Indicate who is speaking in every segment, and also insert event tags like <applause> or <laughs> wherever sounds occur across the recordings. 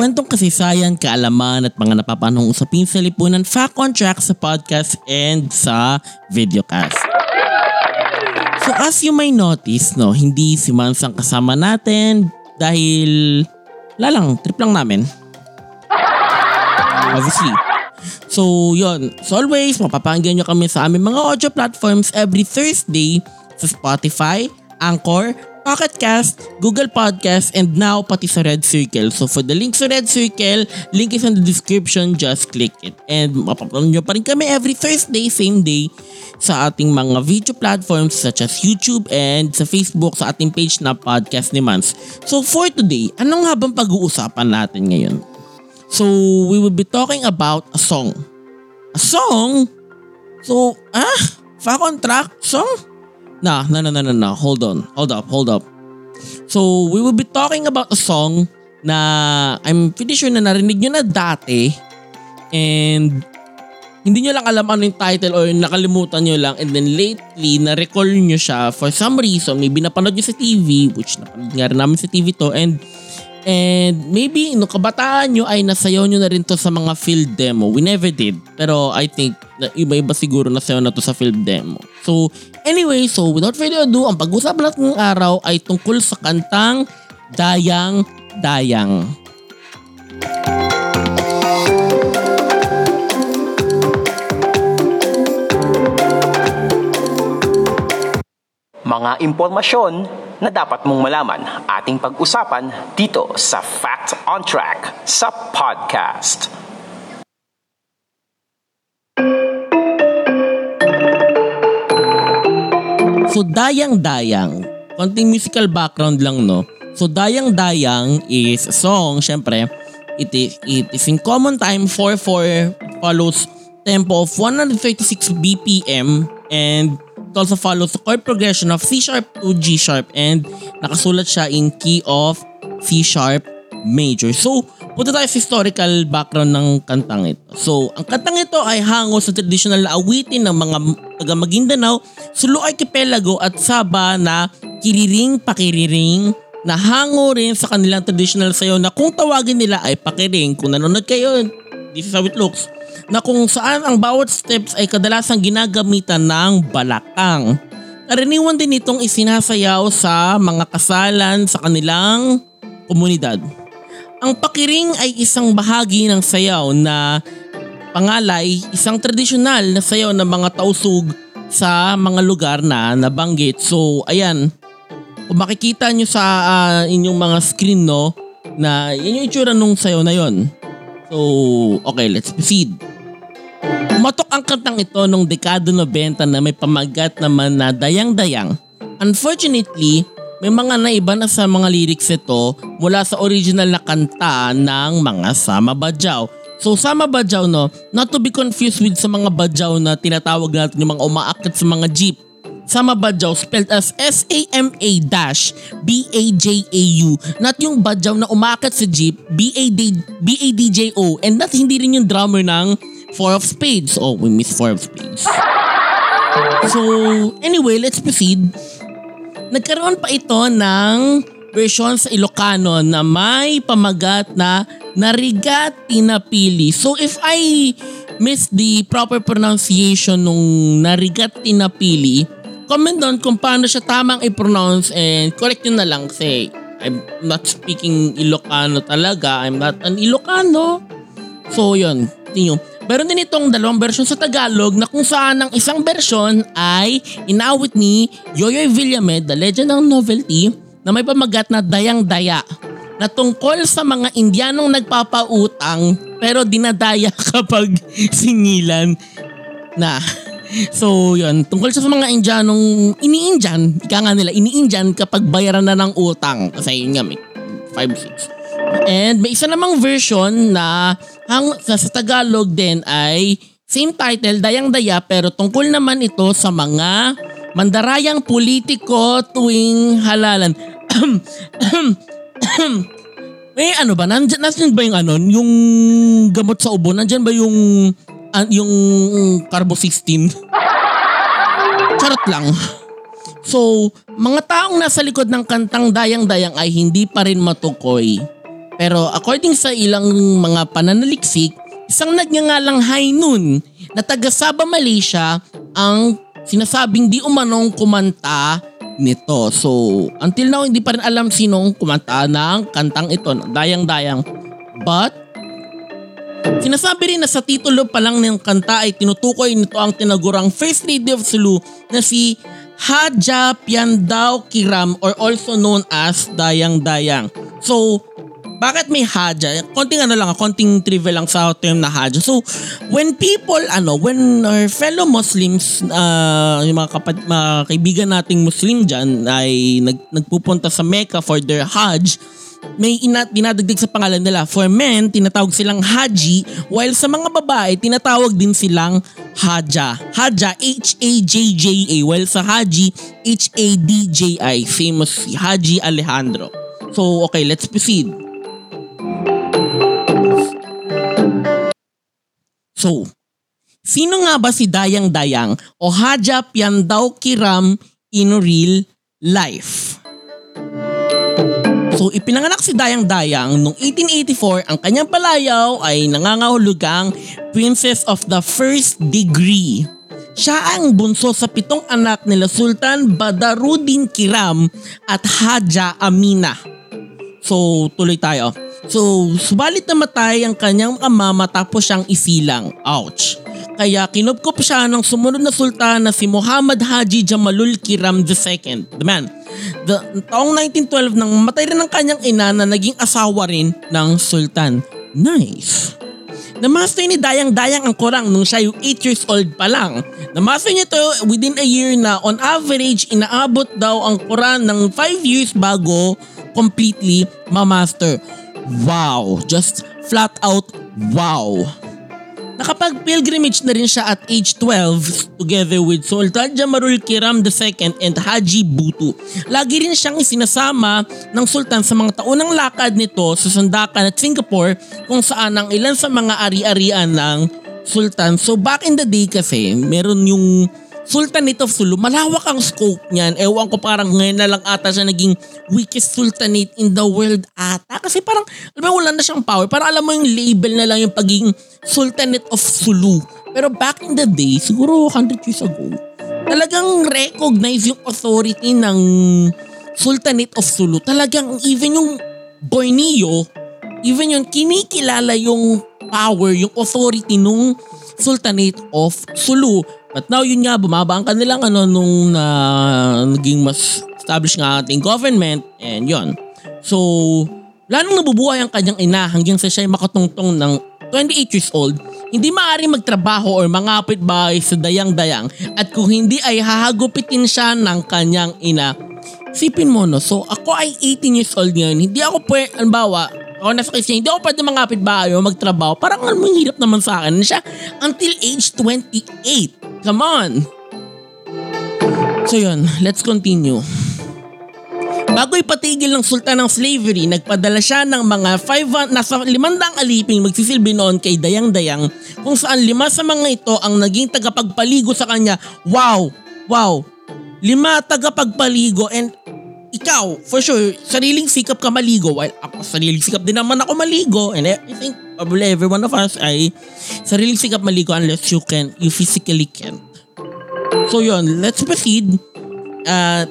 Speaker 1: Kwentong kasaysayan, kaalaman at mga napapanahong usapin sa lipunan, fact on track sa podcast and sa videocast. So as you may notice, no, hindi si Mans ang kasama natin dahil lalang, trip lang namin. Obviously. So yun, as always, mapapakinggan nyo kami sa aming mga audio platforms every Thursday sa Spotify, Anchor, Pocket Cast, Google Podcast, and now pati sa Red Circle. So for the link sa Red Circle, link is in the description, just click it. And mapapanood nyo pa rin kami every Thursday, same day, sa ating mga video platforms such as YouTube and sa Facebook sa ating page na Podcast ni Mans. So for today, anong habang pag-uusapan natin ngayon? So we will be talking about a song. A song? So, ah, on track? Song? Nah, no, no, no, no, no. Hold on. Hold up, hold up. So, we will be talking about a song na I'm pretty sure na narinig nyo na dati and hindi nyo lang alam ano yung title or nakalimutan nyo lang and then lately na-recall nyo siya for some reason maybe napanood nyo sa TV which napanood nga rin namin sa TV to and And maybe nung kabataan nyo ay nasayaw nyo na rin to sa mga field demo. We never did. Pero I think na iba-iba siguro nasayaw na to sa field demo. So anyway, so without further ado, ang pag-usapan natin ng araw ay tungkol sa kantang Dayang Dayang.
Speaker 2: Mga impormasyon na dapat mong malaman ating pag-usapan dito sa Fact on Track sa podcast.
Speaker 1: So Dayang-Dayang, konting musical background lang no. So Dayang-Dayang is a song, syempre, it is, it is in common time 4-4 follows tempo of 136 BPM and also follows the chord progression of C sharp to G sharp and nakasulat siya in key of C sharp major. So, punta tayo sa historical background ng kantang ito. So, ang kantang ito ay hango sa traditional na awitin ng mga taga Maguindanao, Sulu Archipelago at Saba na kiriring pakiriring na hango rin sa kanilang traditional sayo na kung tawagin nila ay pakiring. Kung nanonood kayo, this is how it looks. Na kung saan ang bawat steps ay kadalasang ginagamitan ng balakang. Karaniwan din itong isinasayaw sa mga kasalan sa kanilang komunidad. Ang pakiring ay isang bahagi ng sayaw na pangalay, isang tradisyonal na sayaw ng mga tausug sa mga lugar na nabanggit. So, ayan, kung makikita nyo sa uh, inyong mga screen, no, na yun yung itsura nung sayaw na yon. So, okay, let's proceed. Umatok ang kantang ito nung dekada 90 na may pamagat naman na dayang-dayang. Unfortunately, may mga naiba na sa mga lyrics ito mula sa original na kanta ng mga Sama Badyaw. So Sama Badyaw no, not to be confused with sa mga Badyaw na tinatawag natin yung mga umaakit sa mga jeep. Sama Badyaw spelled as S-A-M-A-B-A-J-A-U. Not yung Badyaw na umaakit sa jeep, B-A-D-J-O. And not hindi rin yung drummer ng Four of Spades. Oh, we miss Four of Spades. So, anyway, let's proceed. Nagkaroon pa ito ng version sa Ilocano na may pamagat na narigat tinapili. So if I miss the proper pronunciation nung narigat tinapili, comment down kung paano siya tamang i-pronounce and correct nyo na lang say I'm not speaking Ilocano talaga. I'm not an Ilocano. So yun, continue. Meron din itong dalawang version sa Tagalog na kung saan ang isang version ay inawit ni Yoyoy Villamed, the legend ng novelty, na may pamagat na dayang-daya na tungkol sa mga Indianong nagpapautang pero dinadaya <laughs> kapag singilan na. So yun, tungkol sa mga Indianong ini-Indian, ika nga nila, ini-Indian kapag bayaran na ng utang. Kasi yun nga, may 5-6. And may isa namang version na hang, sa, Tagalog din ay same title, Dayang Daya, pero tungkol naman ito sa mga mandarayang politiko tuwing halalan. <coughs> eh ano ba, nandyan, nandyan ba yung ano, yung gamot sa ubo, nandyan ba yung, uh, yung carbocysteine? Charot lang. So, mga taong nasa likod ng kantang Dayang-Dayang ay hindi pa rin matukoy. Pero according sa ilang mga pananaliksik, isang nagngangalang Hainun na taga Sabah, Malaysia ang sinasabing di umanong kumanta nito. So, until now, hindi pa rin alam sinong kumanta ng kantang ito, Dayang-Dayang. But, sinasabi rin na sa titulo pa lang ng kanta ay tinutukoy nito ang tinagurang First Lady of Sulu na si Haja Piandao Kiram or also known as Dayang Dayang. So, bakit may haja? Konting ano lang, konting trivia lang sa term na haja. So, when people, ano, when our fellow Muslims, uh, yung mga, kapat, mga kaibigan nating Muslim dyan ay nag, nagpupunta sa Mecca for their Hajj, may ina, dinadagdag sa pangalan nila. For men, tinatawag silang haji, while sa mga babae, tinatawag din silang haja. Haja, H-A-J-J-A, while sa haji, H-A-D-J-I, famous Haji Alejandro. So, okay, let's proceed. So, sino nga ba si Dayang Dayang o Haja Piandao Kiram in real life? So ipinanganak si Dayang Dayang noong 1884 ang kanyang palayaw ay nangangahulugang Princess of the First Degree. Siya ang bunso sa pitong anak nila Sultan Badaruddin Kiram at Haja Amina. So tuloy tayo. So subalit namatay ang kanyang ama matapos siyang isilang. Ouch. Kaya kinupkop siya ng sumunod na sultan na si Muhammad Haji Jamalul Kiram II. The man The, taong 1912 nang matay rin ang kanyang ina na naging asawa rin ng sultan. Nice. Namaster ni Dayang-Dayang ang Quran nung siya yung 8 years old pa lang. Namaster niya to within a year na on average inaabot daw ang Quran ng 5 years bago completely mamaster. Wow! Just flat out wow! Nakapag-pilgrimage na rin siya at age 12 together with Sultan Jamarul Kiram II and Haji Butu. Lagi rin siyang isinasama ng sultan sa mga taunang lakad nito sa Sandakan at Singapore kung saan ang ilan sa mga ari-arian ng sultan. So back in the day kasi meron yung Sultanate of Sulu, malawak ang scope niyan. Ewan ko parang ngayon na lang ata siya naging weakest sultanate in the world ata. Kasi parang, alam mo, wala na siyang power. Parang alam mo yung label na lang yung pagiging Sultanate of Sulu. Pero back in the day, siguro 100 years ago, talagang recognize yung authority ng Sultanate of Sulu. Talagang even yung Borneo, even yung kinikilala yung power, yung authority nung Sultanate of Sulu. But now yun nga, bumaba ang kanilang ano nung uh, naging mas established nga ating government and yon. So, lalong nabubuhay ang kanyang ina hanggang sa siya ay makatungtong ng 28 years old, hindi maaari magtrabaho or mangapit bahay sa dayang-dayang at kung hindi ay hahagupitin siya ng kanyang ina. Sipin mo no, so ako ay 18 years old ngayon, hindi ako pwede, alimbawa, ako nasa kasi hindi ako pwede mangapit bahay o magtrabaho. Parang ano, hirap naman sa akin siya until age 28. Come on! So yun, let's continue. Bago ipatigil ng sultan ng slavery, nagpadala siya ng mga 5, nasa 500 aliping magsisilbi noon kay Dayang-Dayang kung saan lima sa mga ito ang naging tagapagpaligo sa kanya. Wow! Wow! Lima tagapagpaligo and ikaw, for sure, sariling sikap ka maligo while ako sariling sikap din naman ako maligo and I think probably every one of us ay sariling sikap maligo unless you can, you physically can. So yun, let's proceed. Uh,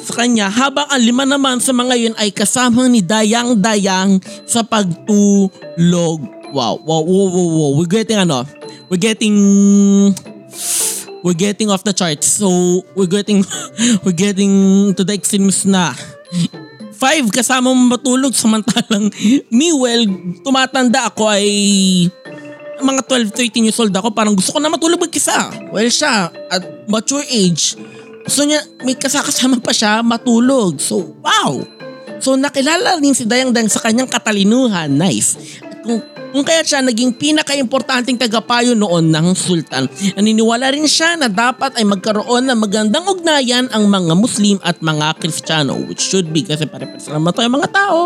Speaker 1: sa kanya, habang ang lima naman sa mga yun ay kasama ni Dayang-Dayang sa pagtulog. Wow, wow, wow, wow, wow. We're getting ano, we're getting we're getting off the charts. So, we're getting <laughs> we're getting to the extremes na five kasama matulog samantalang <laughs> me well tumatanda ako ay mga 12, 13 years old ako parang gusto ko na matulog mag-isa. Well siya at mature age gusto niya may kasakasama pa siya matulog. So wow! So nakilala rin si Dayang Dayang sa kanyang katalinuhan. Nice. At kung, kung kaya siya naging pinaka-importanting tagapayo noon ng sultan. Naniniwala rin siya na dapat ay magkaroon ng magandang ugnayan ang mga Muslim at mga Kristiyano which should be kasi pare-pares naman tayo mga tao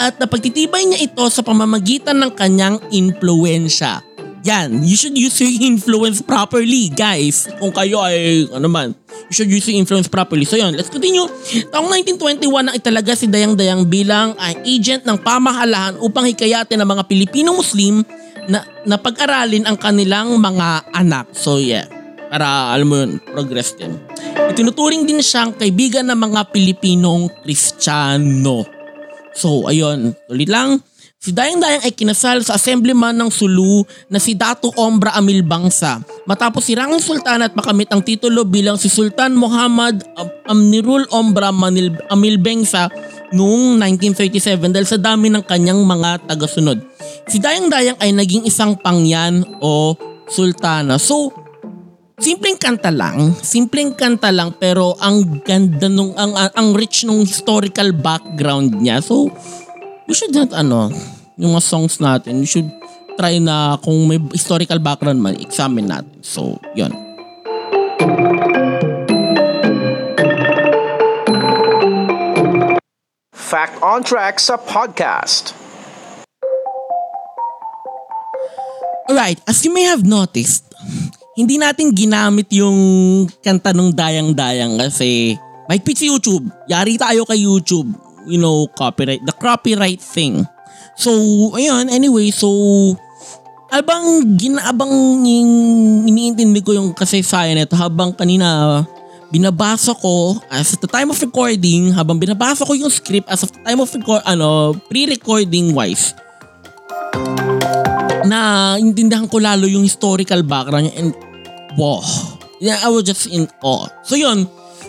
Speaker 1: at napagtitibay niya ito sa pamamagitan ng kanyang influensya. Yan, you should use your influence properly, guys. Kung kayo ay, ano man, you should use your influence properly. So yun, let's continue. Taong 1921 na italaga si Dayang Dayang bilang uh, agent ng pamahalaan upang hikayatin ang mga Pilipinong Muslim na, na pag-aralin ang kanilang mga anak. So yeah, para alam mo yun, progress din. Itinuturing din siyang kaibigan ng mga Pilipinong Kristiyano. So ayun, tuloy lang. Si Dayang Dayang ay kinasal sa assemblyman ng Sulu na si Dato Ombra Amil Bangsa. Matapos sirang ang sultan at makamit ang titulo bilang si Sultan Muhammad Amnirul Ombra Manil Amil Bangsa noong 1937 dahil sa dami ng kanyang mga tagasunod. Si Dayang Dayang ay naging isang pangyan o sultana. So, simpleng kanta lang, simpleng kanta lang pero ang ganda nung ang, ang rich nung historical background niya. So, we should not ano, yung mga songs natin, we should try na kung may historical background man, examine natin. So, yun.
Speaker 2: Fact on Track sa podcast.
Speaker 1: Alright, as you may have noticed, hindi natin ginamit yung kanta ng dayang-dayang kasi may pitch YouTube. Yari tayo kay YouTube. You know, copyright. The copyright thing. So, ayun, anyway, so habang ginaabang yung iniintindi ko yung kasaysayan nito habang kanina binabasa ko as the time of recording habang binabasa ko yung script as of the time of record ano pre-recording wise na intindihan ko lalo yung historical background and wow yeah, I was just in awe so yun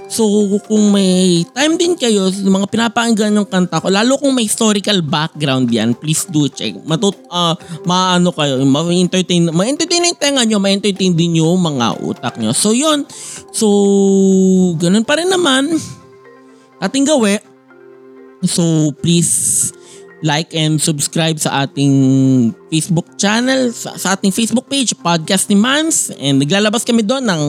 Speaker 1: so kung may time din kayo sa mga pinapakinggan ng kanta ko lalo kung may historical background yan please do check. Matut uh, maano kayo ma-entertain ma-entertain yung tenga nyo ma-entertain din yung mga utak nyo. So yun. So ganun pa rin naman. Ating gawi so please like and subscribe sa ating Facebook channel, sa, sa ating Facebook page, Podcast ni Mans. And naglalabas kami doon ng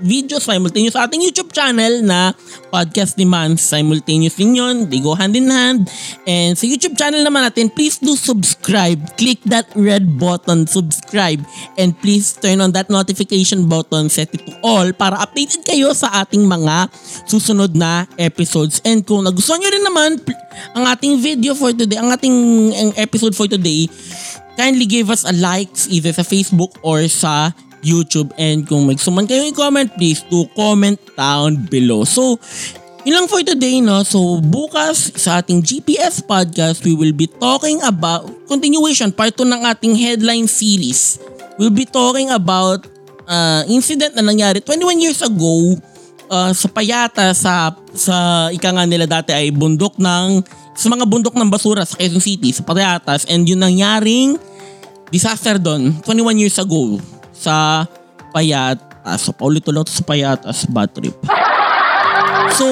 Speaker 1: video simultaneous sa ating YouTube channel na Podcast ni Mans. Simultaneous din yun. They go hand in hand. And sa YouTube channel naman natin, please do subscribe. Click that red button, subscribe. And please turn on that notification button, set it to all para updated kayo sa ating mga susunod na episodes. And kung nagustuhan nyo rin naman ang ating video for today, ang ating episode for today, kindly give us a like either sa Facebook or sa YouTube. And kung may gusto man kayo i-comment, please do comment down below. So, yun lang for today, no? So, bukas sa ating GPS podcast, we will be talking about, continuation, part 2 ng ating headline series. We'll be talking about uh, incident na nangyari 21 years ago uh, sa Payata sa sa ika nga nila dati ay bundok ng sa mga bundok ng basura sa Quezon City sa Payatas and yun nangyaring disaster doon 21 years ago sa Payatas. So paulit-ulit sa Payatas bad trip. So,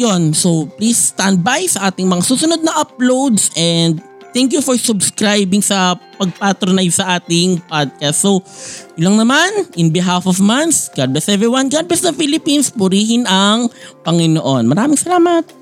Speaker 1: yon So, please stand by sa ating mga susunod na uploads and thank you for subscribing sa pag-patronize sa ating podcast. So, yun lang naman, in behalf of Mans, God bless everyone, God bless the Philippines, purihin ang Panginoon. Maraming salamat.